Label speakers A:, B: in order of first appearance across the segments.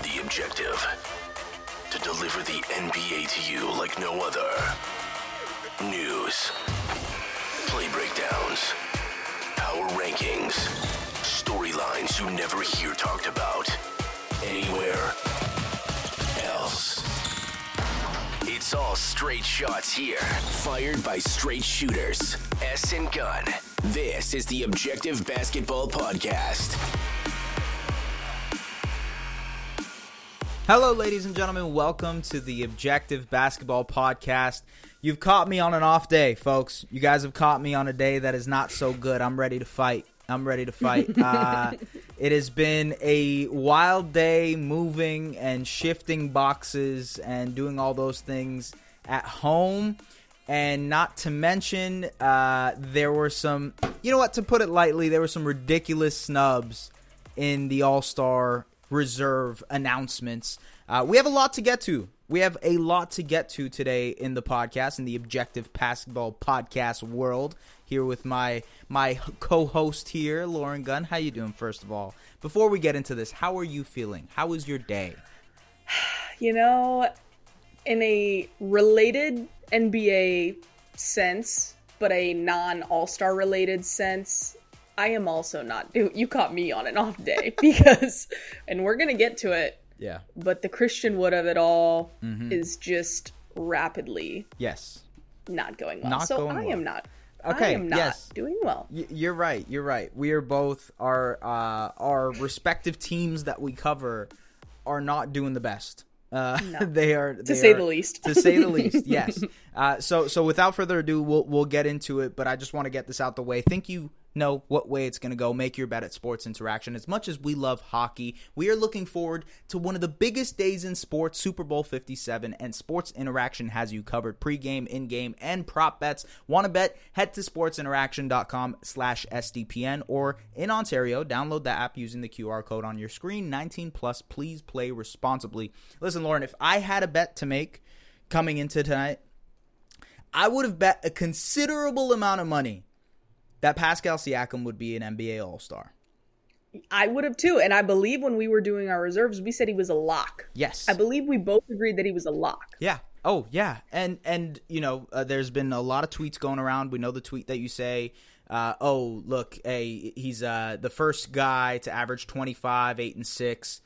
A: The objective to deliver the NBA to you like no other. News, play breakdowns, power rankings, storylines you never hear talked about anywhere else. It's all straight shots here, fired by straight shooters. S and Gun. This is the Objective Basketball Podcast.
B: Hello, ladies and gentlemen. Welcome to the Objective Basketball Podcast. You've caught me on an off day, folks. You guys have caught me on a day that is not so good. I'm ready to fight. I'm ready to fight. Uh, it has been a wild day moving and shifting boxes and doing all those things at home. And not to mention, uh, there were some, you know what, to put it lightly, there were some ridiculous snubs in the All Star reserve announcements. Uh, we have a lot to get to. We have a lot to get to today in the podcast, in the Objective Basketball Podcast world. Here with my my co-host here, Lauren Gunn. How you doing? First of all, before we get into this, how are you feeling? How was your day?
C: You know, in a related NBA sense, but a non All Star related sense, I am also not. Do you caught me on an off day because, and we're gonna get to it.
B: Yeah.
C: But the Christian Wood of it all is just rapidly
B: Yes.
C: not going well.
B: Not
C: so
B: going
C: I
B: well.
C: am not.
B: Okay,
C: I am not
B: yes.
C: doing well.
B: Y- You're right. You're right. We are both our uh, our respective teams that we cover are not doing the best. Uh, they are to
C: say the least.
B: to say the least. Yes. Uh, so so without further ado, we'll we'll get into it. But I just want to get this out the way. Thank you know what way it's going to go. Make your bet at Sports Interaction. As much as we love hockey, we are looking forward to one of the biggest days in sports, Super Bowl 57, and Sports Interaction has you covered pregame, in-game, and prop bets. Want to bet? Head to sportsinteraction.com slash SDPN or in Ontario, download the app using the QR code on your screen. 19 plus, please play responsibly. Listen, Lauren, if I had a bet to make coming into tonight, I would have bet a considerable amount of money that Pascal Siakam would be an NBA All Star.
C: I would have too, and I believe when we were doing our reserves, we said he was a lock.
B: Yes.
C: I believe we both agreed that he was a lock.
B: Yeah. Oh, yeah. And and you know, uh, there's been a lot of tweets going around. We know the tweet that you say, uh, "Oh, look, hey, he's uh, the first guy to average 25, eight and six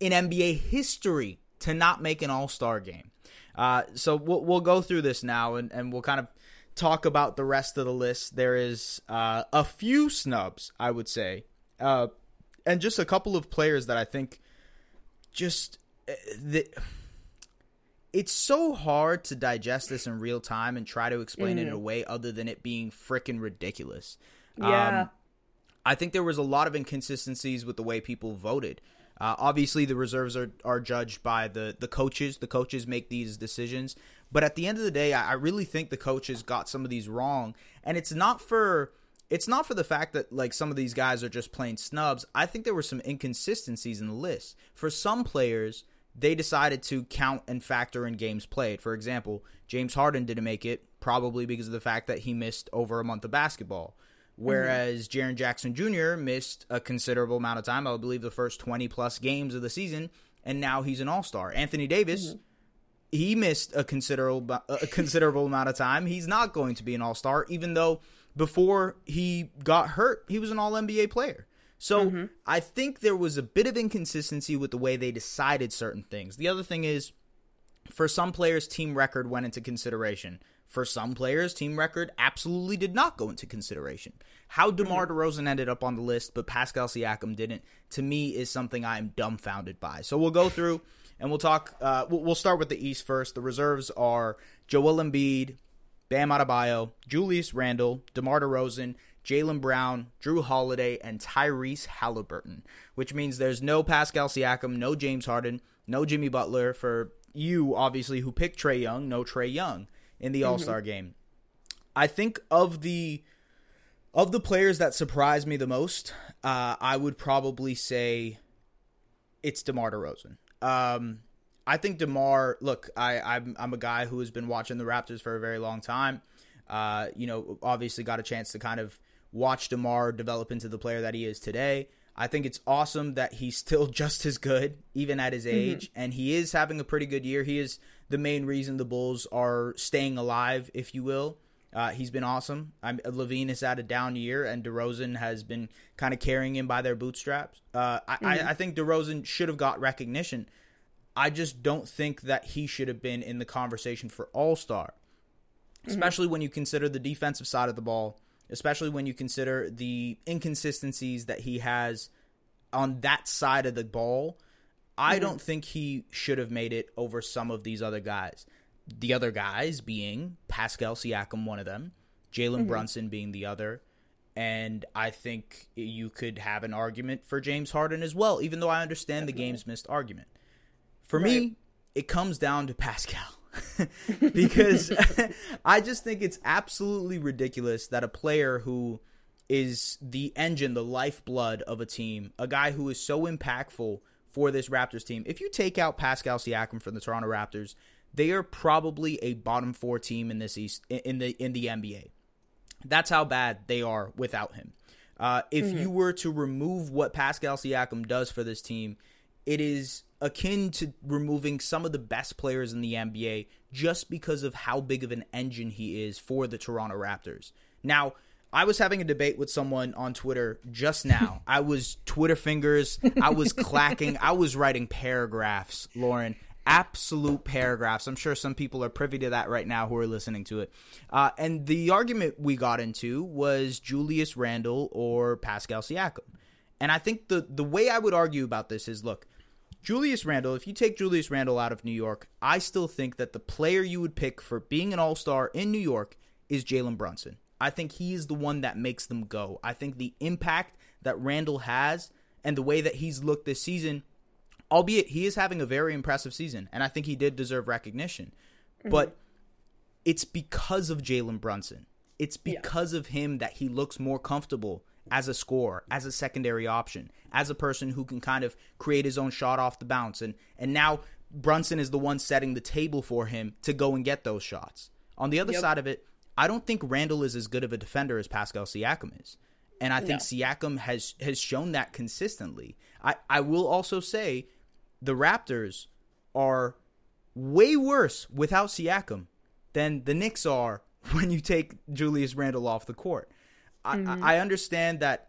B: in NBA history to not make an All Star game." Uh, so we'll we'll go through this now, and and we'll kind of talk about the rest of the list. There is uh, a few snubs, I would say, uh, and just a couple of players that I think just uh, the it's so hard to digest this in real time and try to explain it in a way other than it being freaking ridiculous.
C: Yeah.
B: Um, I think there was a lot of inconsistencies with the way people voted. Uh, obviously, the reserves are, are judged by the, the coaches. The coaches make these decisions. But at the end of the day, I, really think the coaches got some of these wrong. And it's not for it's not for the fact that like some of these guys are just plain snubs. I think there were some inconsistencies in the list. For some players, they decided to count and factor in games played. For example, James Harden didn't make it probably because of the fact that he missed over a month of basketball. Mm-hmm. Whereas Jaren Jackson Jr. missed a considerable amount of time, I believe the first 20 plus games of the season, and now he's an all star. Anthony Davis, mm-hmm. He missed a considerable a considerable amount of time. He's not going to be an all star, even though before he got hurt, he was an all NBA player. So mm-hmm. I think there was a bit of inconsistency with the way they decided certain things. The other thing is, for some players, team record went into consideration. For some players, team record absolutely did not go into consideration. How DeMar DeRozan ended up on the list, but Pascal Siakam didn't, to me, is something I am dumbfounded by. So we'll go through and we'll talk. Uh, we'll we'll start with the East first. The reserves are Joel Embiid, Bam Adebayo, Julius Randle, DeMar DeRozan, Jaylen Brown, Jrue Holiday, and Tyrese Halliburton, which means there's no Pascal Siakam, no James Harden, no Jimmy Butler. For you, obviously, who picked Trae Young, no Trae Young in the All Star game. I think of the of the players that surprised me the most, uh, I would probably say it's DeMar DeRozan. Um, I think DeMar. Look, I, I'm I'm a guy who has been watching the Raptors for a very long time. Uh, you know, obviously got a chance to kind of watch DeMar develop into the player that he is today. I think it's awesome that he's still just as good, even at his
C: Mm-hmm.
B: age, mm-hmm. and he is having a pretty good year. He is the main reason the Bulls are staying alive, if you will. Uh, he's been awesome. I'm, LaVine has had a down year, and DeRozan has been kind of carrying him by their bootstraps. Uh, I, mm-hmm. I, I think DeRozan should have got recognition. I just don't think that he should have been in the conversation for All Star, especially mm-hmm. when you consider the defensive side of the ball, especially when you consider the inconsistencies that he has on that side of the ball. I mm-hmm. don't think he should have made it over some of these other guys. The other guys being Pascal Siakam, one of them, Jalen Brunson being the other. And I think you could have an argument for James Harden as well, even though I understand the game's missed argument. For right. me, it comes down to Pascal. because I just think it's absolutely ridiculous that a player who is the engine, the lifeblood of a team, a guy who is so impactful for this Raptors team, if you take out Pascal Siakam from the Toronto Raptors, they are probably a bottom four team in this East in the in the NBA. That's how bad they are without him. Uh, if mm-hmm. you were to remove what Pascal Siakam does for this team, it is akin to removing some of the best players in the NBA just because of how big of an engine he is for the Toronto Raptors. Now, I was having a debate with someone on Twitter just now. I was Twitter fingers, I was clacking, I was writing paragraphs, Lauren. Absolute paragraphs. I'm sure some people are privy to that right now who are listening to it. Uh, and the argument we got into was Julius Randle or Pascal Siakam. And I think the the way I would argue about this is look, Julius Randle, if you take Julius Randle out of New York, I still think that the player you would pick for being an all star in New York is Jalen Brunson. I think he is the one that makes them go. I think the impact that Randle has and the way that he's looked this season, albeit he is having a very impressive season, and I think he did deserve recognition. Mm-hmm. But it's because of Jalen Brunson. It's because yeah. of him that he looks more comfortable as a scorer, as a secondary option, as a person who can kind of create his own shot off the bounce. And and now Brunson is the one setting the table for him to go and get those shots. On the other yep. side of it, I don't think Randle is as good of a defender as Pascal Siakam is. And I think no. Siakam has has shown that consistently. I, I will also say the Raptors are way worse without Siakam than the Knicks are when you take Julius Randle off the court. Mm-hmm. I, I understand that.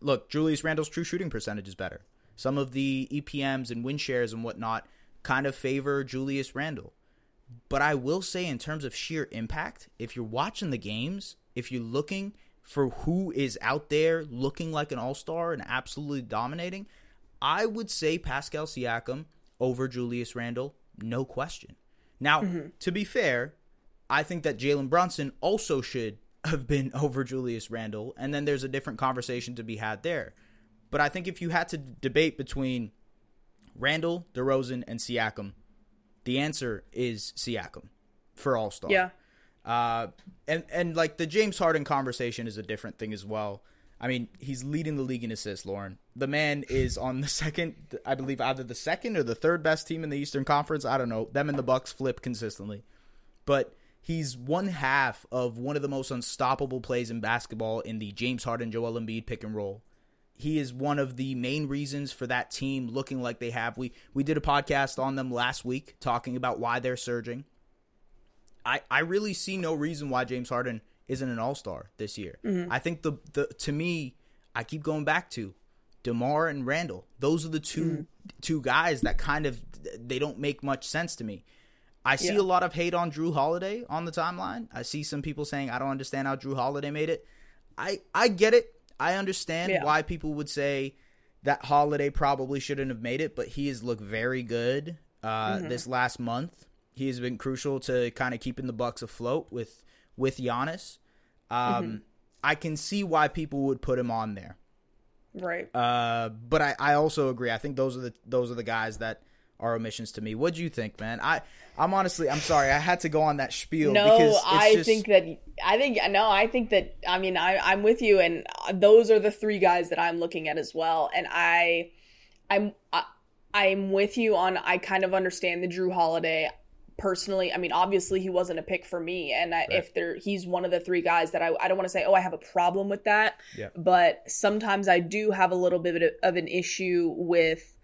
B: Look, Julius Randle's true shooting percentage is better. Some of the EPMs and win shares and whatnot kind of favor Julius Randle. But I will say, in terms of sheer impact, if you're watching the games, if you're looking for who is out there looking like an all star and absolutely dominating, I would say Pascal Siakam over Julius Randle, no question. Now, mm-hmm. to be fair, I think that Jalen Brunson also should have been over Julius Randle, and then there's a different conversation to be had there. But I think if you had to debate between Randle, DeRozan, and Siakam, the answer is Siakam for All Star.
C: Yeah.
B: Uh, and and like the James Harden conversation is a different thing as well. I mean, he's leading the league in assists, Lauren. The man is on the second, I believe, either the second or the third best team in the Eastern Conference. I don't know. Them and the Bucks flip consistently, but He's one half of one of the most unstoppable plays in basketball in the James Harden Joel Embiid pick and roll. He is one of the main reasons for that team looking like they have. We we did a podcast on them last week talking about why they're surging. I I really see no reason why James Harden isn't an all-star this year. Mm-hmm. I think the the to me I keep going back to DeMar and Randle. Those are the 2 mm-hmm. two guys that kind of they don't make much sense to me. I see yeah. a lot of hate on Jrue Holiday on the timeline. I see some people saying I don't understand how Jrue Holiday made it. I I get it. I understand yeah. why people would say that Holiday probably shouldn't have made it, but he has looked very good uh, mm-hmm. this last month. He has been crucial to kind of keeping the Bucks afloat with with Giannis. Um, mm-hmm. I can see why people would put him on there,
C: right?
B: Uh, but I, I also agree. I think those are the those are the guys that are omissions to me. What do you think, man? I I'm honestly I'm sorry I had to go on that spiel.
C: No, I just... think that I think no, I think that I mean I I'm with you, and those are the three guys that I'm looking at as well, and I I'm I, I'm with you on I kind of understand the Jrue Holiday personally, I mean, obviously he wasn't a pick for me, and I, if there, he's one of the three guys that I, I don't want to say, oh, I have a problem with that.
B: Yeah.
C: But sometimes I do have a little bit of an issue with,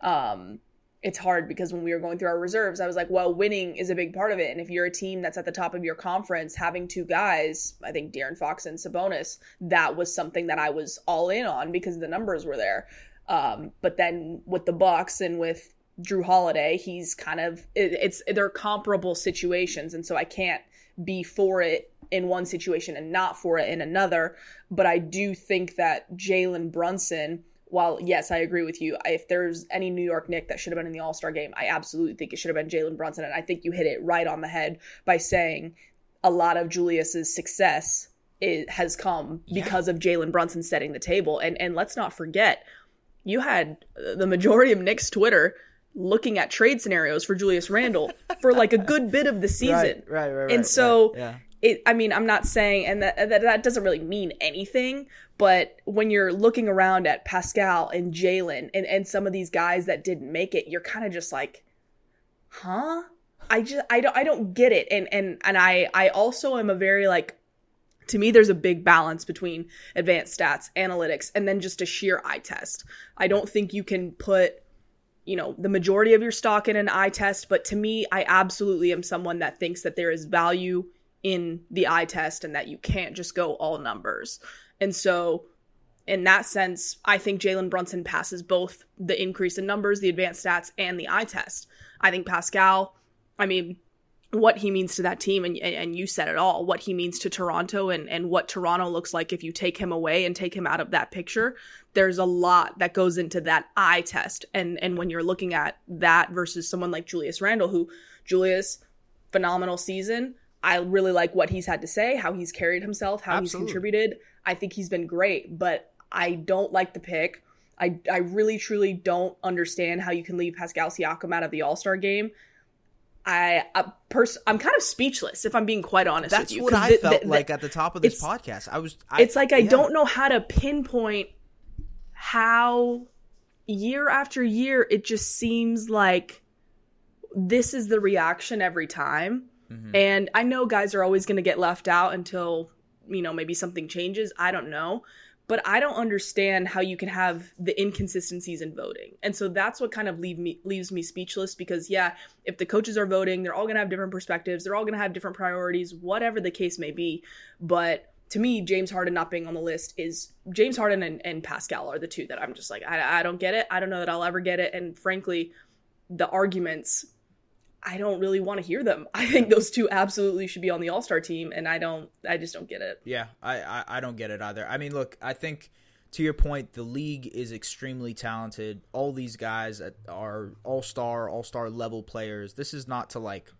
C: um, it's hard because when we were going through our reserves, I was like, well, winning is a big part of it. And if you're a team that's at the top of your conference, having two guys, I think De'Aaron Fox and Sabonis, that was something that I was all in on because the numbers were there. Um, but then with the Bucks and with Jrue Holiday, he's kind of it, it's they're comparable situations, and so I can't be for it in one situation and not for it in another. But I do think that Jalen Brunson while yes, I agree with you, if there's any New York Knick that should have been in the All Star game, I absolutely think it should have been Jalen Brunson. And I think you hit it right on the head by saying a lot of Julius's success is, has come because of Jalen Brunson setting the table. And and let's not forget, you had the majority of Knicks Twitter looking at trade scenarios for Julius Randle for like a good bit of the season.
B: Right, right, right.
C: and
B: right,
C: so
B: right, yeah.
C: It I mean, I'm not saying and that, that that doesn't really mean anything, but when you're looking around at Pascal and Jalen and, and some of these guys that didn't make it, you're kind of just like, huh? I just I don't I don't get it. And and and I I also am a very like to me there's a big balance between advanced stats, analytics, and then just a sheer eye test. I don't think you can put you know the majority of your stock in an eye test but to me i absolutely am someone that thinks that there is value in the eye test and that you can't just go all numbers. And so in that sense i think jalen brunson passes both the increase in numbers the advanced stats and the eye test. I think pascal i mean what he means to that team and, and you said it all what he means to toronto and, and what toronto looks like if you take him away and take him out of that picture there's a lot that goes into that eye test. And and when you're looking at that versus someone like julius randle who julius phenomenal season i really like what he's had to say how he's carried himself how
B: Absolutely.
C: he's contributed i think he's been great but i don't like the pick I, I really truly don't understand how you can leave Pascal Siakam out of the All Star game I, I pers- I'm kind of speechless if I'm being quite honest
B: That's
C: with you.
B: what I
C: the-
B: felt
C: the- the-
B: like at the top of this podcast. I was. I,
C: it's like I
B: yeah.
C: don't know how to pinpoint how year after year it just seems like this is the reaction every time.
B: Mhm.
C: And I know guys are always going to get left out until, you know, maybe something changes. I don't know. But I don't understand how you can have the inconsistencies in voting. And so that's what kind of leave me leaves me speechless because yeah, if the coaches are voting, they're all going to have different perspectives, they're all going to have different priorities, whatever the case may be. But to me, James Harden not being on the list is James Harden and, and Pascal are the two that I'm just like, I, I don't get it. I don't know that I'll ever get it. And frankly, the arguments I don't really want to hear them. I think those two absolutely should be on the All Star team, and I don't. I just don't get it.
B: Yeah, I, I I don't get it either. I mean, look, I think to your point, the league is extremely talented. All these guys are all star, all star level players. This is not to like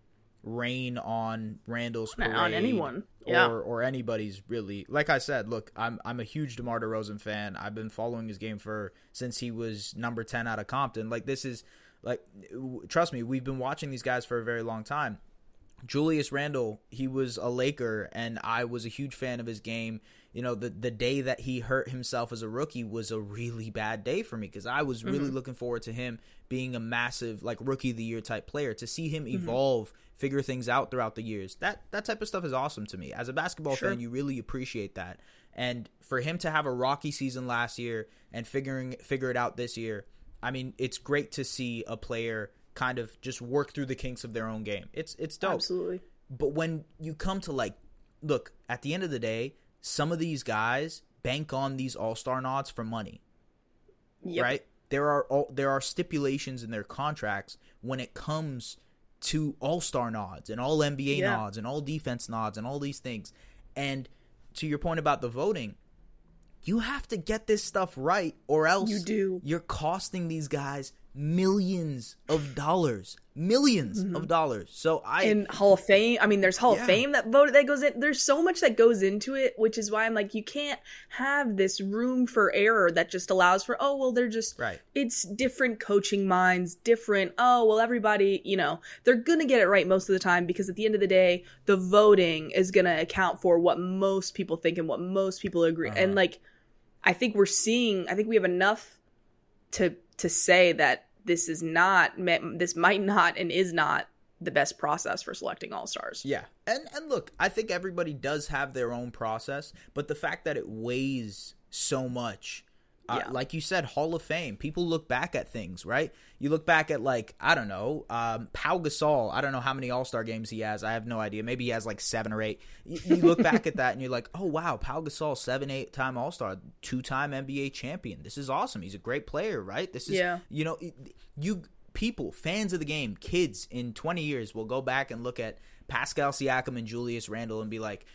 B: rain on Randle's parade
C: on anyone.
B: or or anybody's really. Like I said, look, I'm I'm a huge DeMar DeRozan fan. I've been following his game for since he was number ten out of Compton. Like this is like trust me, we've been watching these guys for a very long time. Julius Randle, he was a Laker, and I was a huge fan of his game. You know, the the day that he hurt himself as a rookie was a really bad day for me because I was really mm-hmm. looking forward to him being a massive like rookie of the year type player. To see him mm-hmm. evolve, figure things out throughout the years, that that type of stuff is awesome to me. As a basketball
C: Sure.
B: fan, you really appreciate that. And for him to have a rocky season last year and figuring figure it out this year, I mean, it's great to see a player kind of just work through the kinks of their own game. It's it's dope.
C: Absolutely.
B: But when you come to like, look, at the end of the day, some of these guys bank on these All Star nods for money,
C: Yep.
B: right? There are all, there are stipulations in their contracts when it comes to All Star nods and All NBA
C: Yeah.
B: nods and All Defense nods and all these things. And to your point about the voting, you have to get this stuff right, or else
C: You do.
B: You're costing these guys millions of dollars, 1000000s of dollars. So I
C: in Hall of Fame. I mean, there's Hall
B: Yeah.
C: of Fame that voted that goes in. There's so much that goes into it, which is why I'm like, you can't have this room for error that just allows for, oh well, they're just
B: Right.
C: It's different coaching minds, different. Oh well, everybody, you know, they're gonna get it right most of the time because at the end of the day, the voting is gonna account for what most people think and what most people agree.
B: Uh-huh.
C: And like, I think we're seeing. I think we have enough to to say that this is not this might not and is not the best process for selecting all stars.
B: Yeah. And and look, I think everybody does have their own process, but the fact that it weighs so much uh,
C: Yeah.
B: like you said, Hall of Fame. People look back at things, right? You look back at like I don't know, um, Pau Gasol. I don't know how many All Star games he has. I have no idea. Maybe he has like seven or eight. You, you look back at that and you're like, oh wow, Pau Gasol, seven, eight time All Star, two time NBA champion. This is awesome. He's a great player, right? This is
C: Yeah.
B: you know you people fans of the game kids in 20 years will go back and look at pascal siakam and julius randle and be like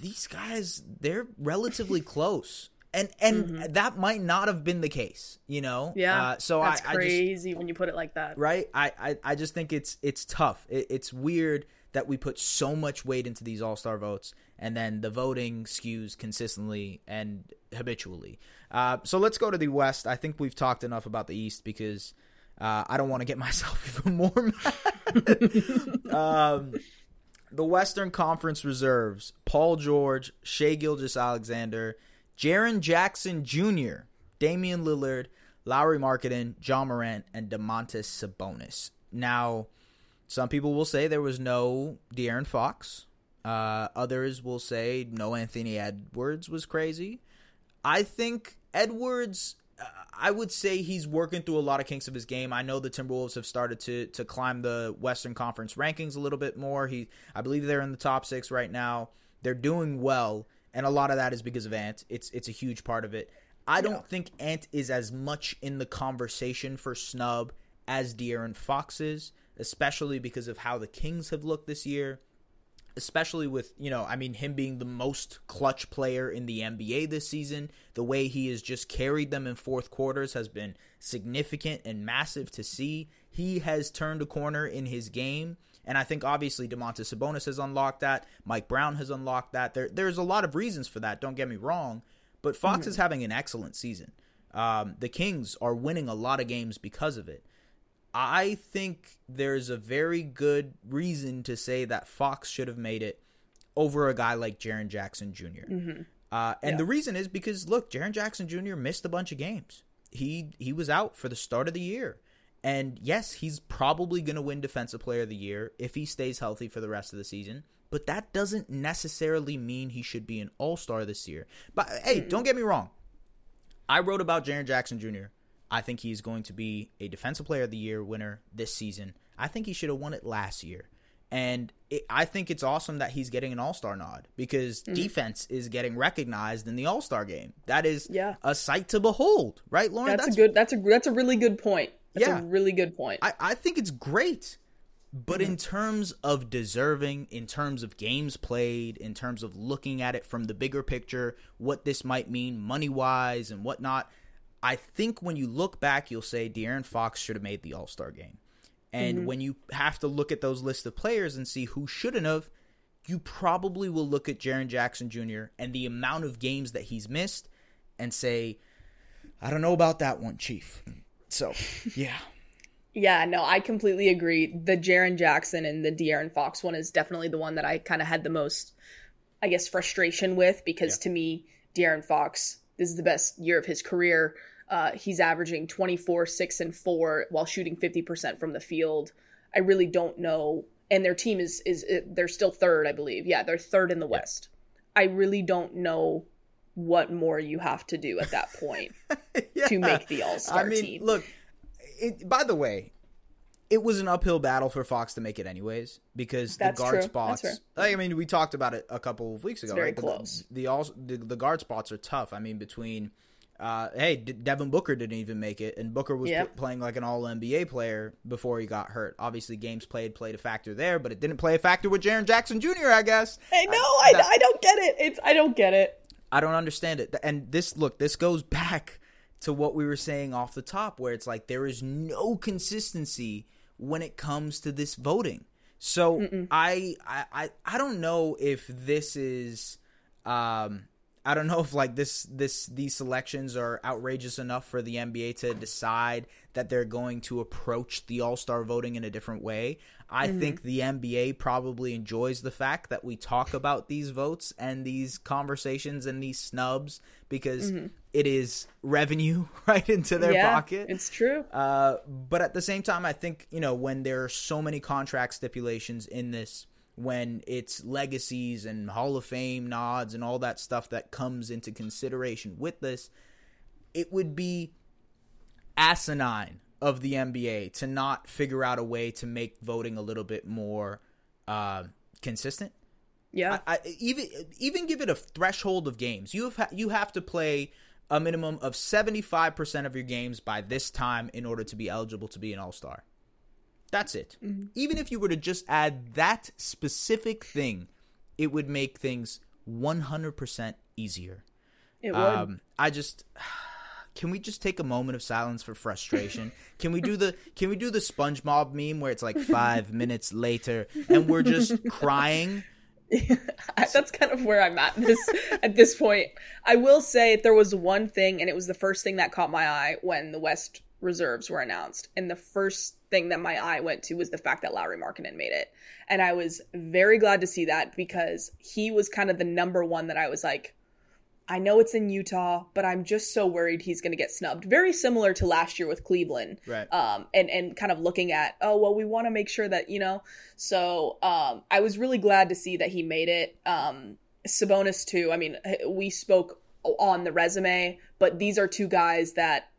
B: these guys they're relatively close and and that might not have been the case you know
C: Mm-hmm. Yeah.
B: uh, so
C: that's
B: I, I just
C: crazy when you put it like that.
B: right I, I i just think it's it's tough it, it's weird that we put so much weight into these all-star votes and then the voting skews consistently and habitually uh, so let's go to the west i think we've talked enough about the east because uh, i don't want to get myself even more mad um, the Western Conference reserves Paul George, Shai Gilgeous-Alexander, Jaren Jackson Jr., Damian Lillard, Lauri Markkanen, Ja Morant, and Domantas Sabonis. Now, some people will say there was no De'Aaron Fox. Uh, others will say no Anthony Edwards was crazy. I think Edwards. uh, I would say he's working through a lot of kinks of his game. I know the Timberwolves have started to to climb the Western Conference rankings a little bit more. He, I believe they're in the top six right now. They're doing well, and a lot of that is because of Ant. It's it's a huge part of it. I don't think Ant is as much in the conversation for snub as De'Aaron Fox is, especially because of how the Kings have looked this year especially with you know I mean him being the most clutch player in the NBA this season the way he has just carried them in fourth quarters has been significant and massive to see he has turned a corner in his game and I think obviously Domantas Sabonis has unlocked that. Mike Brown has unlocked that. There there's a lot of reasons for that don't get me wrong. But Fox is having an excellent season. Um, the Kings are winning a lot of games because of it. I think there's a very good reason to say that Fox should have made it over a guy like Jaren Jackson junior. Uh, and the reason is because look, Jaren Jackson Jr. missed a bunch of games. He he was out for the start of the year, and yes, he's probably going to win Defensive Player of the Year if he stays healthy for the rest of the season. But that doesn't necessarily mean he should be an All Star this year. But hey, hmm. don't get me wrong. I wrote about Jaren Jackson Jr. I think he's going to be a Defensive Player of the Year winner this season. I think he should have won it last year. And it, I think it's awesome that he's getting an All Star nod because hmm. defense is getting recognized in the All Star game. That is
C: Yeah.
B: a sight to behold, right, Lauren?
C: That's, a good. That's a that's a really good point. That's
B: Yeah.
C: a really good point.
B: I, I think it's great. But in mm-hmm. terms of deserving, in terms of games played, in terms of looking at it from the bigger picture, what this might mean money wise and whatnot, I think when you look back, you'll say De'Aaron Fox should have made the All Star game. And mm-hmm. when you have to look at those list of players and see who shouldn't have, you probably will look at Jaren Jackson Jr. and the amount of games that he's missed and say, I don't know about that one, Chief. So, yeah.
C: Yeah, no, I completely agree. The Jaren Jackson and the De'Aaron Fox one is definitely the one that I kind of had the most, I guess, frustration with because to me, De'Aaron Fox this is the best year of his career. Uh, he's averaging 24, 6, and 4 while shooting 50% from the field. I really don't know. And their team is, is, they're still third, I believe. Yeah, they're third in the West. I really don't know what more you have to do at that point to make the All Star
B: I mean,
C: team.
B: look. It, by the way, it was an uphill battle for Fox to make it anyways because
C: That's
B: the guard
C: true.
B: Spots. Like, I mean, we talked about it a couple of weeks ago.
C: very
B: right? The-
C: close.
B: The, all the, the guard spots are tough. I mean, between. Uh, hey, Devin Booker didn't even make it, and Booker was
C: Yep.
B: pl- playing like an All NBA player before he got hurt. Obviously, games played played a factor there, but it didn't play a factor with Jaren Jackson Jr. I guess.
C: I know, I,
B: that-
C: I don't get it. It's I don't get it.
B: I don't understand it. And this look, this goes back to what we were saying off the top, where it's like there is no consistency when it comes to this voting. So I, I I I don't know if this is um I don't know if like this this these selections are outrageous enough for the NBA to decide that they're going to approach the All-Star voting in a different way. I mm-hmm. think the NBA probably enjoys the fact that we talk about these votes and these conversations and these snubs because mm-hmm. it is revenue right into their yeah, pocket.
C: It's true.
B: Uh, but at the same time, I think you know when there are so many contract stipulations in this, when it's legacies and Hall of Fame nods and all that stuff that comes into consideration with this, it would be asinine of the NBA to not figure out a way to make voting a little bit more uh, consistent.
C: Yeah,
B: I, I, even even give it a threshold of games. You have you have to play a minimum of seventy five percent of your games by this time in order to be eligible to be an All Star. That's it. Mm-hmm. Even if you were to just add that specific thing, it would make things one hundred percent easier.
C: It would. Um,
B: I just can we just take a moment of silence for frustration? Can we do the can we do the SpongeBob meme where it's like five minutes later and we're just crying?
C: That's kind of where I'm at this at this point. I will say there was one thing, and it was the first thing that caught my eye when the West reserves were announced, and the first thing that my eye went to was the fact that Lauri Markkanen made it, and I was very glad to see that because he was kind of the number one that I was like, I know it's in Utah, but I'm just so worried he's going to get snubbed. Very similar to last year with Cleveland.
B: Right.
C: Um, and, and kind of looking at, oh, well, we want to make sure that, you know, so um, I was really glad to see that he made it. Um, Sabonis, too. I mean, we spoke on the resume, but these are two guys that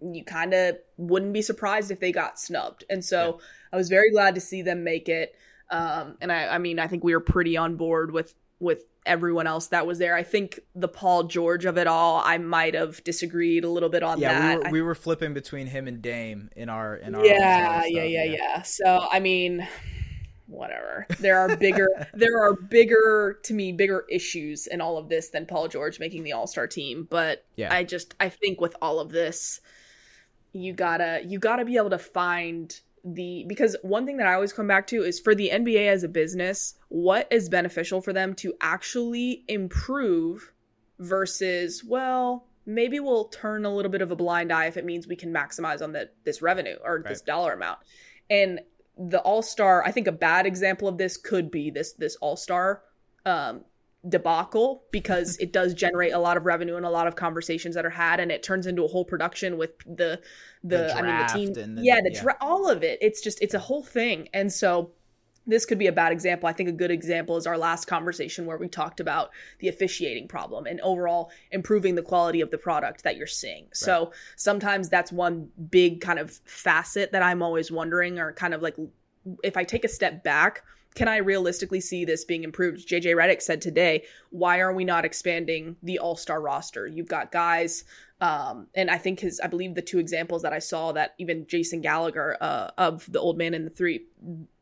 C: you kind of wouldn't be surprised if they got snubbed. And so yeah. I was very glad to see them make it. Um, and I, I mean, I think we were pretty on board with with everyone else that was there. I think the Paul George of it all, I might have disagreed a little bit on
B: yeah,
C: that.
B: we were, we were flipping between him and Dame in our in our
C: yeah, yeah, yeah, yeah, yeah. So I mean, whatever. There are bigger there are bigger to me bigger issues in all of this than Paul George making the All Star team. But yeah. I just I think with all of this, you gotta you gotta be able to find the because one thing that I always come back to is for the NBA as a business, what is beneficial for them to actually improve versus well, maybe we'll turn a little bit of a blind eye if it means we can maximize on the this revenue or right. this dollar amount. And the All-Star, I think a bad example of this could be this this All-Star um debacle because it does generate a lot of revenue and a lot of conversations that are had and it turns into a whole production with the the, the I mean the team the, yeah the yeah. all of it it's just it's a whole thing and so this could be a bad example. I think a good example is our last conversation where we talked about the officiating problem and overall improving the quality of the product that you're seeing. Right. So sometimes that's one big kind of facet that I'm always wondering or kind of like if I take a step back, can I realistically see this being improved? JJ Redick said today, why are we not expanding the all star roster? You've got guys, um, and I think his, I believe the two examples that I saw that even Jason Gallagher uh, of the old man in the three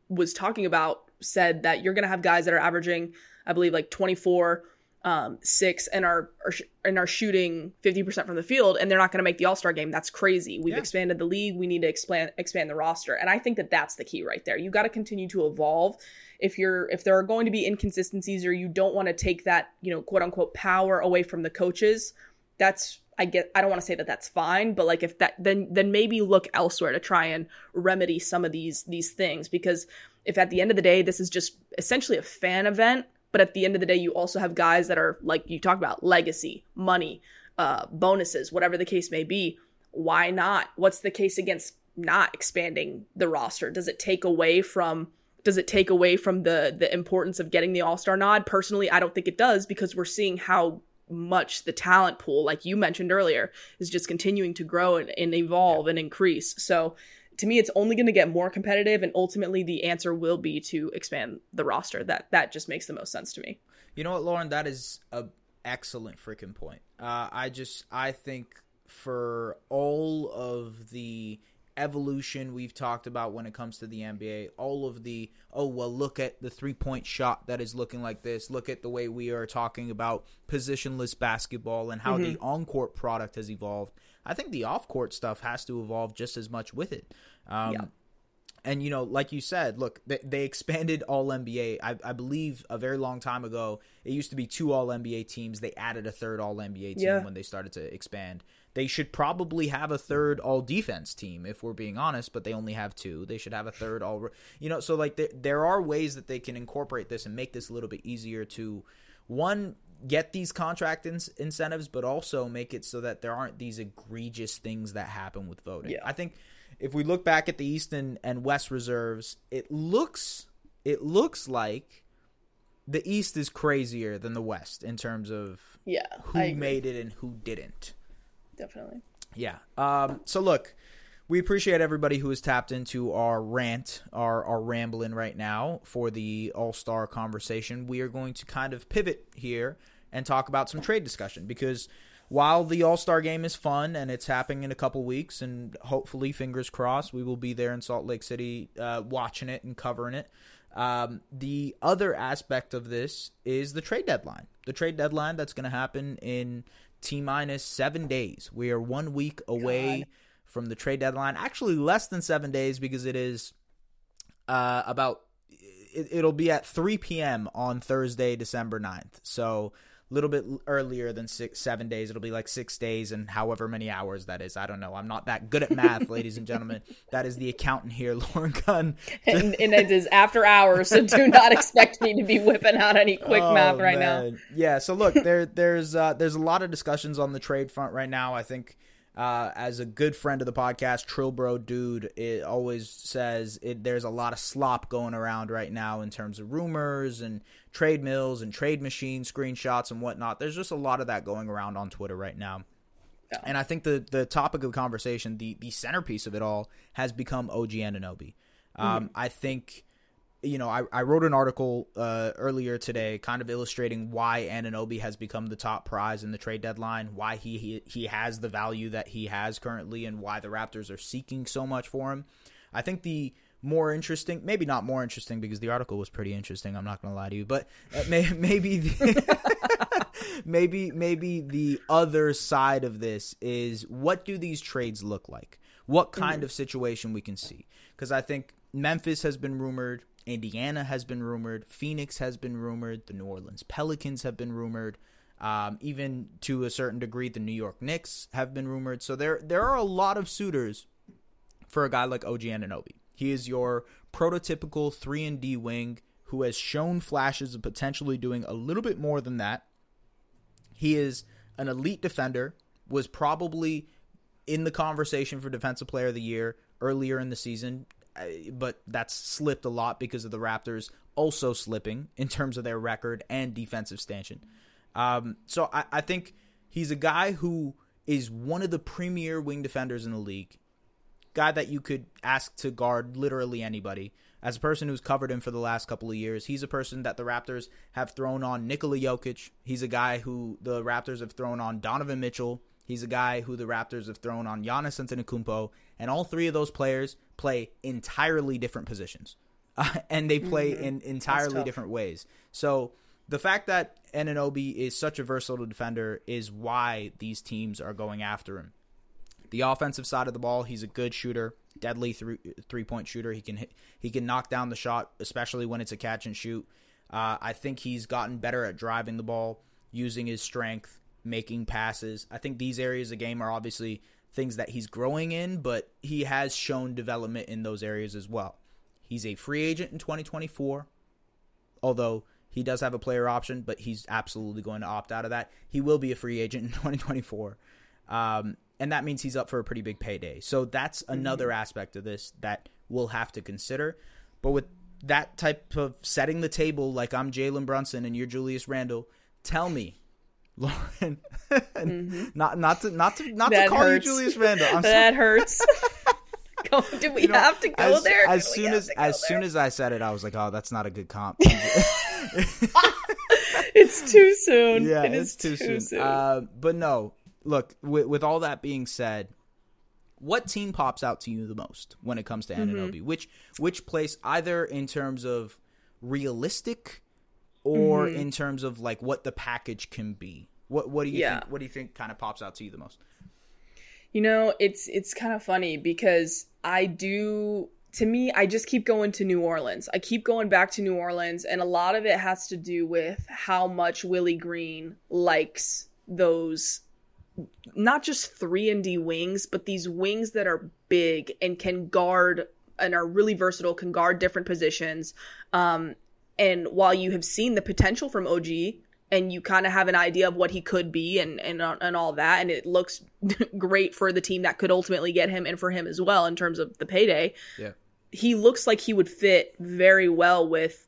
C: was talking about said that you're going to have guys that are averaging, I believe, like 24 um, six and are, are and are shooting 50% from the field and they're not going to make the all-star game that's crazy we've yeah. expanded the league we need to expand expand the roster and i think that that's the key right there you got to continue to evolve if you're if there are going to be inconsistencies or you don't want to take that you know quote unquote power away from the coaches that's I get I don't want to say that that's fine, but like if that then then maybe look elsewhere to try and remedy some of these these things because if at the end of the day this is just essentially a fan event but at the end of the day, you also have guys that are like you talked about legacy, money, uh, bonuses, whatever the case may be. Why not? What's the case against not expanding the roster? Does it take away from does it take away from the the importance of getting the all-star nod? Personally i don't think it does because we're seeing how much the talent pool like you mentioned earlier is just continuing to grow and, and evolve and increase. So to me it's only going to get more competitive and ultimately the answer will be to expand the roster. That that just makes the most sense to me.
B: You know what lauren? That is a excellent freaking point. Uh, i just i think for all of the evolution we've talked about when it comes to the NBA. All of the, oh, well, look at the three point shot that is looking like this. Look at the way we are talking about positionless basketball and how mm-hmm. the on court product has evolved. I think the off court stuff has to evolve just as much with it. Um, yeah. And you know, like you said, look, they, they expanded All NBA. I, I, believe a very long time ago, it used to be two All NBA teams. They added a third All NBA team yeah. when they started to expand. They should probably have a third All Defense team, if we're being honest. But they only have two. They should have a third All. You know, so like there, there are ways that they can incorporate this and make this a little bit easier to one get these contract in- incentives, but also make it so that there aren't these egregious things that happen with voting. Yeah. I think if we look back at the East and, and West reserves, it looks it looks like the East is crazier than the West in terms of
C: yeah
B: who made it and who didn't.
C: Definitely.
B: Yeah. Um. So look, we appreciate everybody who has tapped into our rant, our our rambling right now for the All Star conversation. We are going to kind of pivot here and talk about some trade discussion because while the All Star game is fun and it's happening in a couple weeks, and hopefully, fingers crossed, we will be there in Salt Lake City uh, watching it and covering it. Um, the other aspect of this is the trade deadline. The trade deadline that's going to happen in T minus seven days. We are one week away God. from the trade deadline. Actually, less than seven days because it is uh, about. It, will be at 3 p.m. on Thursday, December 9th. So little bit earlier than six seven days. It'll be like six days and however many hours that is. I don't know. I'm not that good at math ladies and gentlemen. That is the accountant here lauren gunn.
C: And, and, it is after hours so do not expect me to be whipping out any quick oh, math right man. now
B: yeah so look there there's uh, there's a lot of discussions on the trade front right now. I think uh, as a good friend of the podcast, Trillbro dude, it always says it, there's a lot of slop going around right now in terms of rumors and trade mills and trade machine screenshots and whatnot. There's just a lot of that going around on Twitter right now. Yeah. And I think the the topic of conversation, the the centerpiece of it all, has become OG Anunoby. Um, mm-hmm. I think you know, I, I wrote an article uh, earlier today, kind of illustrating why Anunoby has become the top prize in the trade deadline, why he, he he has the value that he has currently, and why the Raptors are seeking so much for him. I think the more interesting, maybe not more interesting because the article was pretty interesting. I'm not going to lie to you, but uh, may, maybe the, maybe maybe the other side of this is what do these trades look like? What kind mm-hmm. of situation we can see? Because I think Memphis has been rumored. Indiana has been rumored. Phoenix has been rumored. The New Orleans Pelicans have been rumored. Um, even to a certain degree, the New York Knicks have been rumored. So there there are a lot of suitors for a guy like OG Anunoby. He is your prototypical three and D wing who has shown flashes of potentially doing a little bit more than that. He is an elite defender. Was probably in the conversation for defensive player of the year earlier in the season but that's slipped a lot because of the Raptors also slipping in terms of their record and defensive stanchion. Um, so I, I think he's a guy who is one of the premier wing defenders in the league. Guy that you could ask to guard literally anybody. As a person who's covered him for the last couple of years, he's a person that the Raptors have thrown on Nikola Jokic. He's a guy who the Raptors have thrown on Donovan Mitchell. He's a guy who the Raptors have thrown on Giannis Antetokounmpo, and all three of those players play entirely different positions, uh, and they play mm-hmm. in entirely different ways. So the fact that Anunoby is such a versatile defender is why these teams are going after him. The offensive side of the ball, he's a good shooter, deadly three three point shooter. He can hit, he can knock down the shot, especially when it's a catch and shoot. Uh, I think he's gotten better at driving the ball, using his strength, making passes. I think these areas of game are obviously things that he's growing in, but he has shown development in those areas as well. He's a free agent in 2024, although he does have a player option, but he's absolutely going to opt out of that. He will be a free agent in 2024. Um, and that means he's up for a pretty big payday. So that's another mm-hmm. aspect of this that we'll have to consider. But with that type of setting the table, like I'm Jalen Brunson and you're Julius Randle, tell me Lauren, mm-hmm. not not to not to not that to call hurts. you Julius Randle. I'm
C: that so- hurts. do we you know, have to go
B: as,
C: there?
B: As soon as as there? soon as I said it, I was like, "Oh, that's not a good comp."
C: it's too soon.
B: Yeah,
C: it
B: it's too, too, soon. soon. Uh, but no, look. With, with, all that being said, what team pops out to you the most when it comes to Anunoby? Mm-hmm. Which which place, either in terms of realistic or mm-hmm. in terms of like what the package can be? What what do you yeah. think what do you think kind of pops out to you the most?
C: You know, it's it's kind of funny because I do to me, I just keep going to New Orleans. I keep going back to New Orleans, and a lot of it has to do with how much Willie Green likes those not just 3 and D wings, but these wings that are big and can guard and are really versatile, can guard different positions. Um, and while you have seen the potential from OG and you kind of have an idea of what he could be and and and all that and it looks great for the team that could ultimately get him and for him as well in terms of the payday.
B: Yeah.
C: He looks like he would fit very well with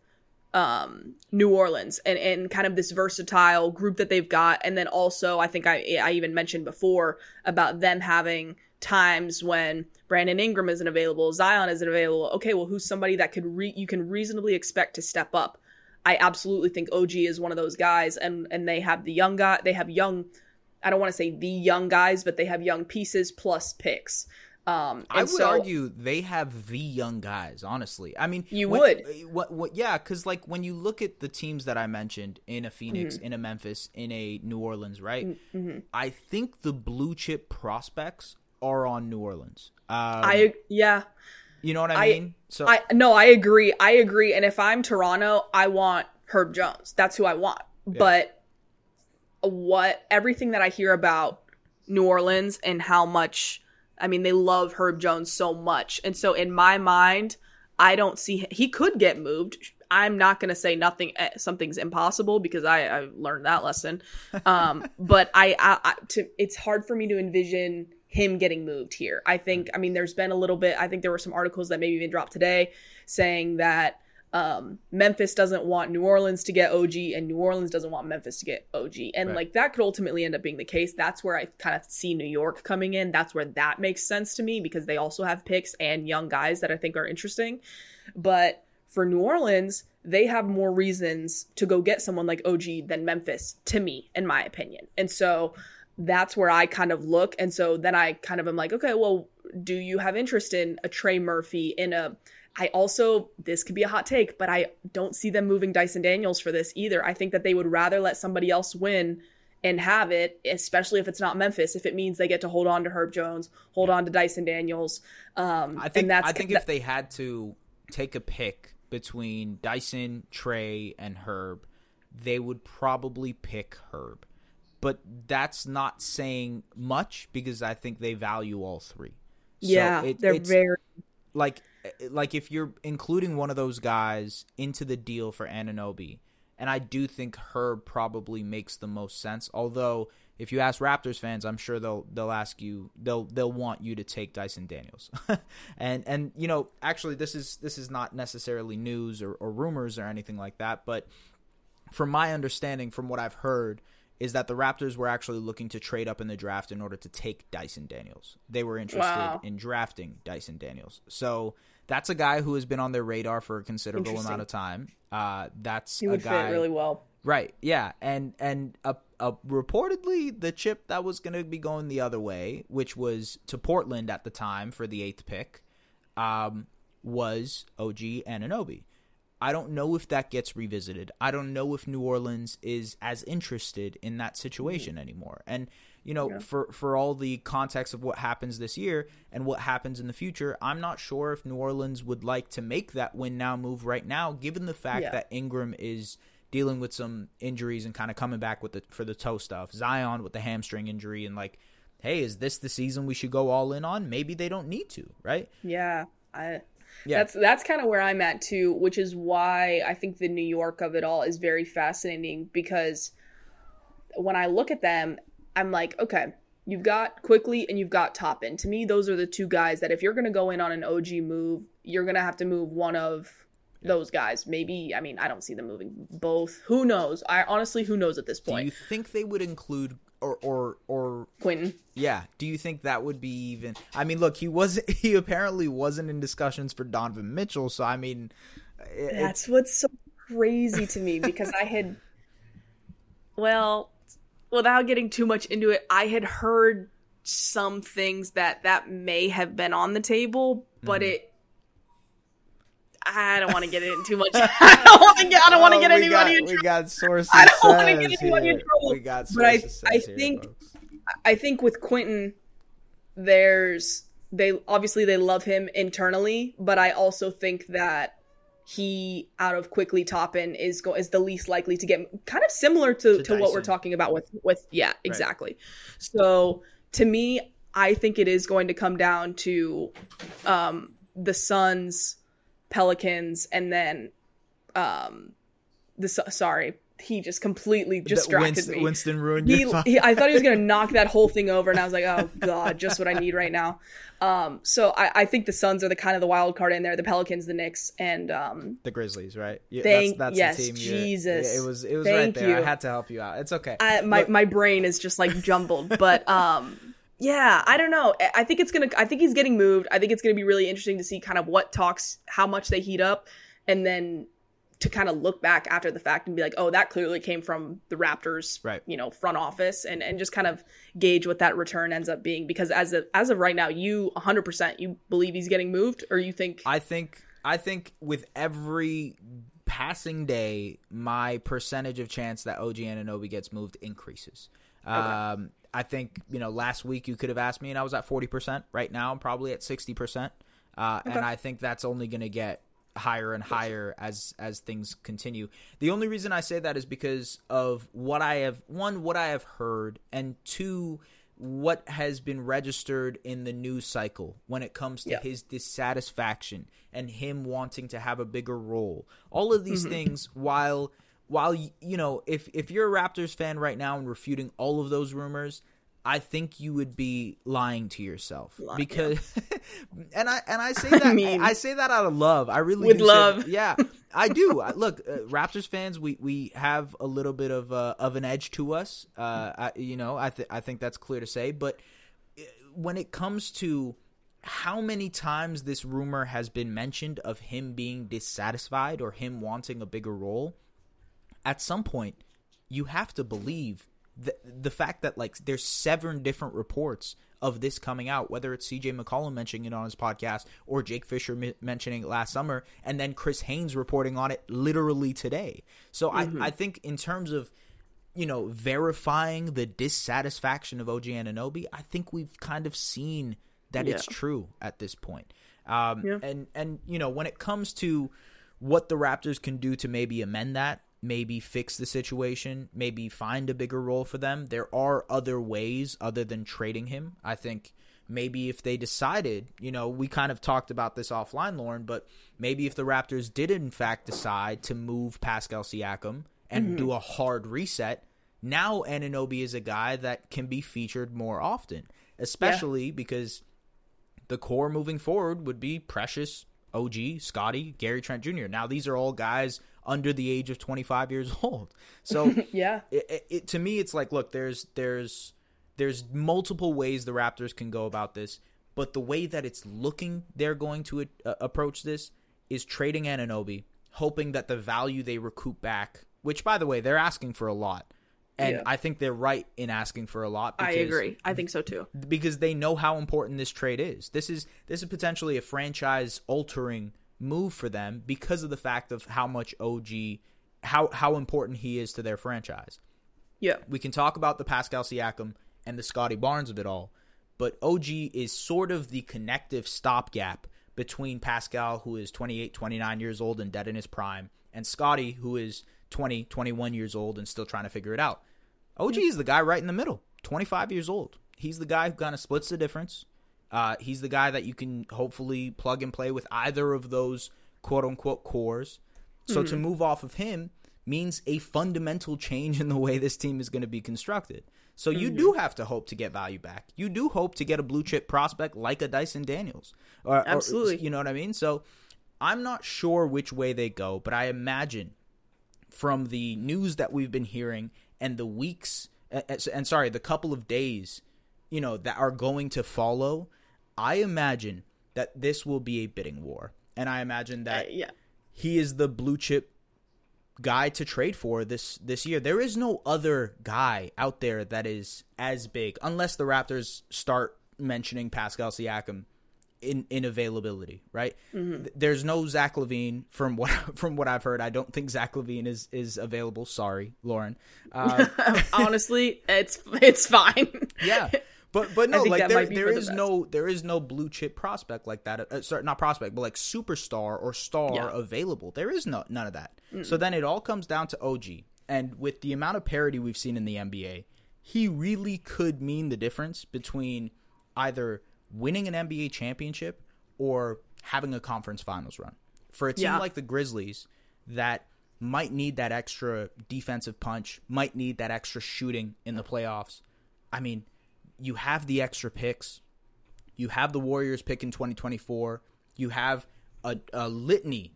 C: um, New Orleans and, and kind of this versatile group that they've got. And then also, I think I, I even mentioned before about them having times when Brandon Ingram isn't available, Zion isn't available. Okay, well, who's somebody that could re- you can reasonably expect to step up? I absolutely think OG is one of those guys, and and they have the young guy, they have young. I don't want to say the young guys, but they have young pieces plus picks. Um,
B: I would
C: so,
B: argue they have the young guys. Honestly, I mean,
C: you
B: when,
C: would.
B: What? What? Yeah, because like when you look at the teams that I mentioned in a Phoenix,
C: Mm-hmm.
B: in a Memphis, in a New Orleans, right?
C: Mm-hmm.
B: I think the blue chip prospects are on New Orleans. Um,
C: I yeah.
B: you know what I,
C: I-
B: mean? So
C: I no, I agree. I agree. And if I'm Toronto, I want Herb Jones. That's who I want. But what everything that I hear about New Orleans and how much I mean they love Herb Jones so much. And so in my mind, I don't see he could get moved. I'm not going to say nothing eh, something's impossible because I I learned that lesson. Um but I, I, I to it's hard for me to envision him getting moved here. I think I mean there's been a little bit I think there were some articles that maybe even dropped today saying that um, Memphis doesn't want New Orleans to get OG, and New Orleans doesn't want Memphis to get OG. And
B: Right.
C: like that could ultimately end up being the case. That's where I kind of see New York coming in. That's where that makes sense to me because they also have picks and young guys that I think are interesting. But for New Orleans, they have more reasons to go get someone like OG than Memphis, to me, in my opinion. And so that's where I kind of look. And so then I kind of am like, okay, well, do you have interest in a Trey Murphy, in a I also, this could be a hot take, but I don't see them moving Dyson Daniels for this either. I think that they would rather let somebody else win and have it, especially if it's not Memphis, if it means they get to hold on to Herb Jones, hold on to Dyson Daniels. Um,
B: I think
C: and that's
B: I think
C: that-
B: if they had to take a pick between Dyson, Trey, and Herb, they would probably pick Herb. But that's not saying much because I think they value all three. So
C: yeah,
B: it-
C: they're very
B: like like if you're including one of those guys into the deal for Anunoby, and I do think Herb probably makes the most sense. Although if you ask Raptors fans, I'm sure they'll they'll ask you they'll they'll want you to take Dyson Daniels. and and you know actually this is this is not necessarily news or, or rumors or anything like that, but from my understanding, from what I've heard, is that the Raptors were actually looking to trade up in the draft in order to take Dyson Daniels. They were interested
C: Wow.
B: in drafting Dyson Daniels. So that's a guy who has been on their radar for a considerable amount of time. Uh, that's
C: he
B: a
C: would
B: guy,
C: fit really well.
B: right? Yeah, and and uh, uh, reportedly the chip that was going to be going the other way, which was to Portland at the time for the eighth pick, um, was OG Anunoby. I don't know if that gets revisited. I don't know if New Orleans is as interested in that situation anymore. And you know, for for all the context of what happens this year and what happens in the future, I'm not sure if New Orleans would like to make that win now move right now, given the fact
C: Yeah.
B: that Ingram is dealing with some injuries and kind of coming back with the for the toe stuff. Zion with the hamstring injury and like, hey, is this the season we should go all in on? Maybe they don't need to, right?
C: Yeah, I.
B: Yeah.
C: That's that's kind of where I'm at too, which is why I think the New York of it all is very fascinating because when I look at them, I'm like, okay, you've got Quickley and you've got Toppin. To me, those are the two guys that if you're going to go in on an OG move, you're going to have to move one of those guys. Maybe, I mean, I don't see them moving both. Who knows? I honestly, who knows at this point Do
B: you think they would include or or or
C: Quentin.
B: yeah? Do you think that would be even? I mean, look, he was he apparently wasn't in discussions for Donovan Mitchell, so I mean, it, it-
C: That's what's so crazy to me because I had, well, without getting too much into it, I had heard some things that that may have been on the table, but
B: Mm-hmm.
C: it. I don't want to get in too much. I don't want to get. I don't want to
B: Oh,
C: get anybody
B: got,
C: in
B: We got sources.
C: I don't wanna get
B: says
C: anybody in trouble.
B: We got sources.
C: But I- I
B: says here,
C: think- I think with Quentin, there's they obviously they love him internally, but I also think that he out of Quickley Toppin is go is the least likely to get kind of similar to, to,
B: To
C: what we're talking about with with yeah exactly. So to me, I think it is going to come down to um, the Suns, Pelicans, and then um, the sorry he just completely distracted
B: Winston,
C: me.
B: Winston ruined
C: He,
B: your
C: he, I thought he was gonna knock that whole thing over, and I was like, "Oh God, just what I need right now." Um, so I, I think the Suns are the kind of the wild card in there. The Pelicans, the Knicks, and um,
B: the Grizzlies, right? Yeah,
C: Thank-
B: that's,
C: yes,
B: that's the team. you-
C: Jesus.
B: it was it was right
C: Thank
B: there. I had to help you out. It's okay.
C: I, my
B: Look,
C: my brain is just like jumbled. but um, yeah, I don't know. I- I think it's gonna. I think he's getting moved. I think it's gonna be really interesting to see kind of what talks, how much they heat up, and then to kind of look back after the fact and be like, oh, that clearly came from the Raptors,
B: Right.
C: You know, front office, and and just kind of gauge what that return ends up being. Because as of, as of right now, you 100 percent you believe he's getting moved, or you think
B: I think I think with every passing day, my percentage of chance that OG Anunoby gets moved increases. Um, I think you know last week you could have asked me, and I was at forty percent. Right now, I'm probably at sixty percent, uh, and I think that's only going to get higher and higher as as things continue. The only reason I say that is because of what I have one what I have heard and two what has been registered in the news cycle when it comes to
C: Yeah.
B: his dissatisfaction and him wanting to have a bigger role. All of these things while while you know if if you're a Raptors fan right now and refuting all of those rumors I think you would be lying to yourself
C: Lying,
B: because, and I and I say that I,
C: mean-
B: I say that out of love. I really
C: With
B: do say-
C: love.
B: yeah, I do. Look, uh, Raptors fans, we we have a little bit of uh, of an edge to us. Uh, I, you know, I th- I think that's clear to say. But uh, when it comes to how many times this rumor has been mentioned of him being dissatisfied or him wanting a bigger role, at some point you have to believe the the fact that like there's seven different reports of this coming out, whether it's CJ McCollum mentioning it on his podcast or Jake Fisher mi- mentioning it last summer, and then Chris Haynes reporting on it literally today. So I, I think in terms of you know verifying the dissatisfaction of OG Anunoby, I think we've kind of seen that it's true at this point. Um,
C: Yeah.
B: And and you know when it comes to what the Raptors can do to maybe amend that, maybe fix the situation, maybe find a bigger role for them. There are other ways other than trading him. I think maybe if they decided, you know, we kind of talked about this offline, Lauren, but maybe if the Raptors did in fact decide to move Pascal Siakam and mm-hmm. do a hard reset, now Anunoby is a guy that can be featured more often, especially because the core moving forward would be Precious, OG, Scottie, Gary Trent Jr. Now these are all guys under the age of 25 years old. So
C: yeah,
B: it, it, to me it's like look there's there's there's multiple ways the Raptors can go about this, but the way that it's looking they're going to uh, approach this is trading Anunoby, hoping that the value they recoup back, which by the way they're asking for a lot. And
C: Yeah.
B: I think they're right in asking for a lot.
C: I agree. I think so too.
B: because they know how important this trade is. This is this is potentially a franchise altering move for them because of the fact of how much OG how how important he is to their franchise.
C: Yeah,
B: We can talk about the Pascal Siakam and the Scottie Barnes of it all, but OG is sort of the connective stopgap between Pascal who is 28, 29 years old and dead in his prime and Scottie who is 20, 21 years old and still trying to figure it out. OG is the guy right in the middle, 25 years old. He's the guy who kind of splits the difference. Uh, he's the guy that you can hopefully plug and play with either of those quote unquote cores. So to move off of him means a fundamental change in the way this team is going to be constructed. So you do have to hope to get value back. You do hope to get a blue chip prospect like a Dyson Daniels. Or, or-
C: Absolutely.
B: you know what I mean? So I'm not sure which way they go, but I imagine from the news that we've been hearing and the weeks and sorry, the couple of days, you know, that are going to follow, I imagine that this will be a bidding war. And I imagine that
C: Uh, yeah.
B: he is the blue chip guy to trade for this this year. There is no other guy out there that is as big unless the Raptors start mentioning Pascal Siakam in in availability, right? Th- There's no Zach LaVine from what from what I've heard. I don't think Zach LaVine is is available. Sorry, Lauren. Uh,
C: Honestly, it's it's fine.
B: yeah, But but no, like there there
C: for the
B: no there is no blue chip prospect like that. Uh, sorry, not prospect, but like superstar or star
C: Yeah.
B: available. There is no none of that. So then it all comes down to OG, and with the amount of parity we've seen in the NBA, he really could mean the difference between either winning an NBA championship or having a conference finals run. For a team
C: Yeah.
B: like the Grizzlies that might need that extra defensive punch, might need that extra shooting in the playoffs. I mean, you have the extra picks. You have the Warriors pick in 2024. You have a, a litany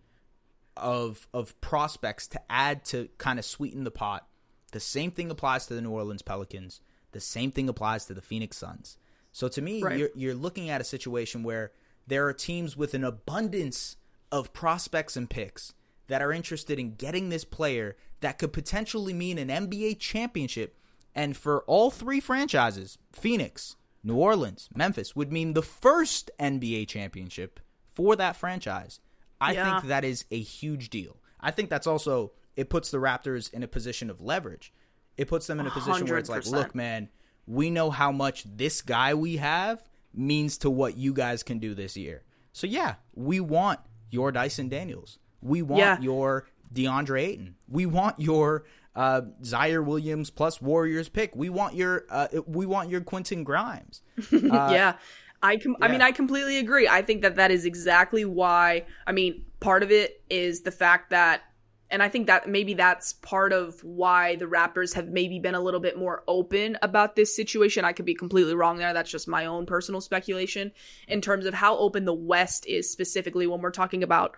B: of of prospects to add to kind of sweeten the pot. The same thing applies to the New Orleans Pelicans. The same thing applies to the Phoenix Suns. So to me,
C: Right.
B: you're you're looking at a situation where there are teams with an abundance of prospects and picks that are interested in getting this player that could potentially mean an NBA championship. And for all three franchises, Phoenix, New Orleans, Memphis, would mean the first NBA championship for that franchise. I
C: Yeah.
B: think that is a huge deal. I think that's also it puts the Raptors in a position of leverage. It puts them in a position where it's like, look, man, we know how much this guy we have means to what you guys can do this year. So yeah, we want your Dyson Daniels. We want
C: Yeah.
B: your DeAndre Ayton. We want your uh, Ziaire Williams plus Warriors pick. We want your uh, we want your Quentin Grimes.
C: yeah. I com- I mean. I completely agree. I think that that is exactly why I mean part of it is the fact that and I think that maybe that's part of why the Raptors have maybe been a little bit more open about this situation. I could be completely wrong there. That's just my own personal speculation in terms of how open the West is specifically when we're talking about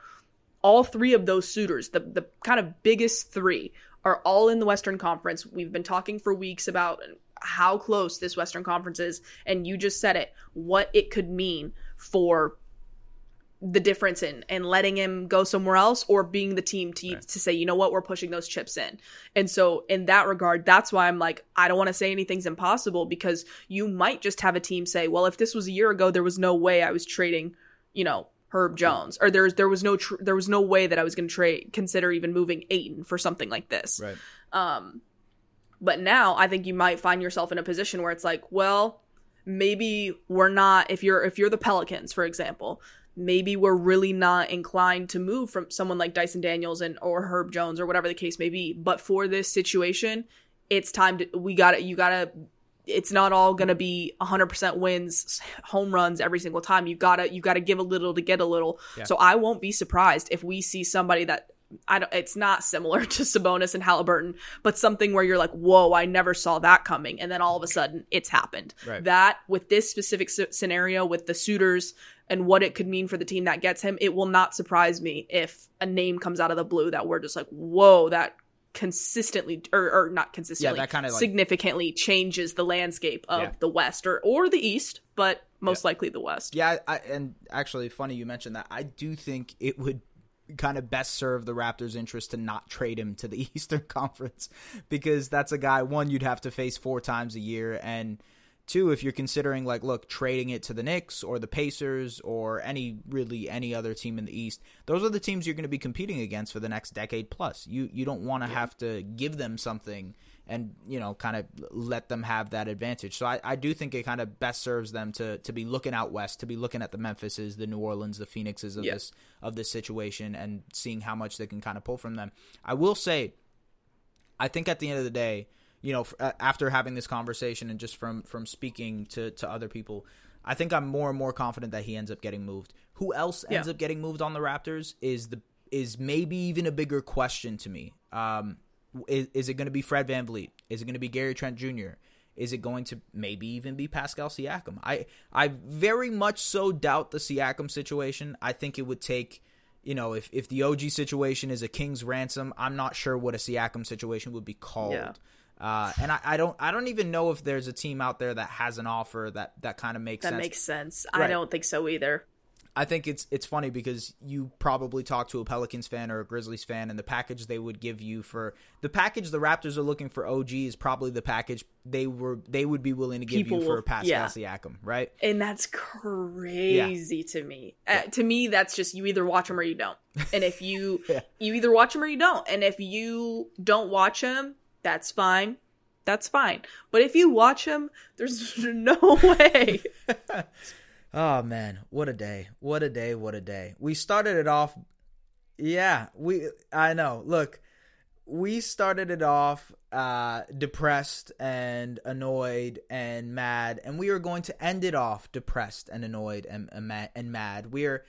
C: all three of those suitors, the the kind of biggest three, are all in the Western Conference. We've been talking for weeks about how close this Western Conference is, and you just said it, what it could mean for the difference in and letting him go somewhere else or being the team to to say, you know what, we're pushing those chips in. And so in that regard, that's why I'm like, I don't want to say anything's impossible because you might just have a team say, well, if this was a year ago, there was no way I was trading, you know, Herb Jones, or there's there was no tr- there was no way that I was going to trade consider even moving Ayton for something like this.
B: Right.
C: Um, but now I think you might find yourself in a position where it's like, well, maybe we're not. If you're if you're the Pelicans, for example, maybe we're really not inclined to move from someone like Dyson Daniels and or Herb Jones or whatever the case may be. But for this situation, it's time to we got to you got to. It's not all going to be 100% wins, home runs every single time. You gotta you gotta give a little to get a little. So I won't be surprised if we see somebody that I don't. It's not similar to Sabonis and Halliburton, but something where you're like, "Whoa, I never saw that coming," and then all of a sudden, it's happened.
B: Right.
C: That with this specific s- scenario with the suitors and what it could mean for the team that gets him, it will not surprise me if a name comes out of the blue that we're just like, "Whoa, that." Consistently or, or not consistently
B: that kinda, like-
C: significantly changes the landscape of
B: Yeah.
C: the west or or the east but most likely the west
B: Yeah, I, and actually, funny you mentioned that. I do think it would kind of best serve the Raptors' interest to not trade him to the Eastern Conference because that's a guy one you'd have to face four times a year, and two, if you're considering like, look, trading it to the Knicks or the Pacers or any really any other team in the East, those are the teams you're going to be competing against for the next decade plus. You you don't want to have to give them something and you know kind of let them have that advantage. So I, I do think it kind of best serves them to to be looking out west, to be looking at the Memphises, the New Orleans, the Phoenixes of
C: Yeah.
B: this of this situation and seeing how much they can kind of pull from them. I will say, I think at the end of the day, you know, f- uh, after having this conversation and just from from speaking to to other people, I think I'm more and more confident that he ends up getting moved. Who else ends
C: Yeah.
B: up getting moved on the Raptors is the is maybe even a bigger question to me. Um, is, is it going to be Fred VanVleet? Is it going to be Gary Trent Jr.? Is it going to maybe even be Pascal Siakam? I I very much so doubt the Siakam situation. I think it would take, you know, if if the OG situation is a king's ransom, I'm not sure what a Siakam situation would be called.
C: Yeah.
B: Uh, and I, I don't I don't even know if there's a team out there that has an offer that that kind of makes
C: that
B: sense.
C: makes sense i don't think so either
B: I think it's it's funny because you probably talk to a Pelicans fan or a Grizzlies fan, and the package they would give you for the package the Raptors are looking for OG is probably the package they were they would be willing to give
C: People
B: you for Pascal
C: yeah.
B: Siakam, right?
C: and that's crazy to me. Uh, to me, that's just you either watch him or you don't. And if you
B: Yeah.
C: you either watch him or you don't. And if you don't watch him, that's fine. That's fine. But if you watch him, there's no way.
B: oh man, what a day. What a day, what a day. We started it off Yeah, we I know. Look, we started it off uh, depressed and annoyed and mad, and we are going to end it off depressed and annoyed and, and mad. We are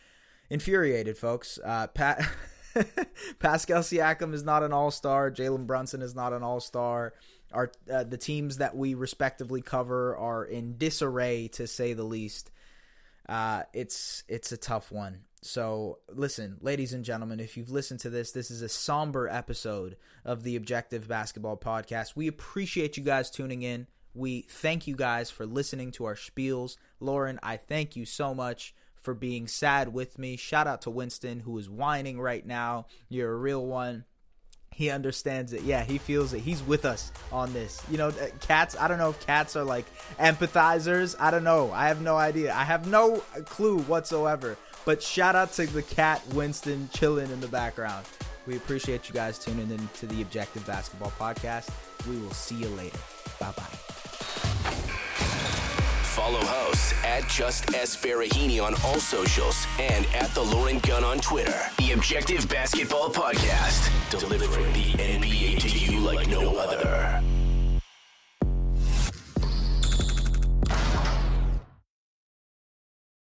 B: infuriated, folks. Uh, Pat. Pascal Siakam is not an all star. Jalen Brunson is not an all star. Our uh, the teams that we respectively cover are in disarray to say the least. Uh, it's it's a tough one. So, listen, ladies and gentlemen, if you've listened to this, this is a somber episode of the Objective Basketball Podcast. We appreciate you guys tuning in. We thank you guys for listening to our spiels. Lauren, I thank you so much for being sad with me. Shout out to Winston, who is whining right now. You're a real one he understands it. Yeah, he feels it. He's with us on this. You know, uh, cats, I don't know if cats are like empathizers. I don't know. I have no idea. I have no clue whatsoever. But shout out to the cat Winston chilling in the background. We appreciate you guys tuning in to the Objective Basketball Podcast. We will see you later. Bye bye.
A: Follow hosts at Just S. Baraheni on all socials and at The Lauren Gunn on Twitter. The Objective Basketball Podcast, delivering the NBA to you like no other.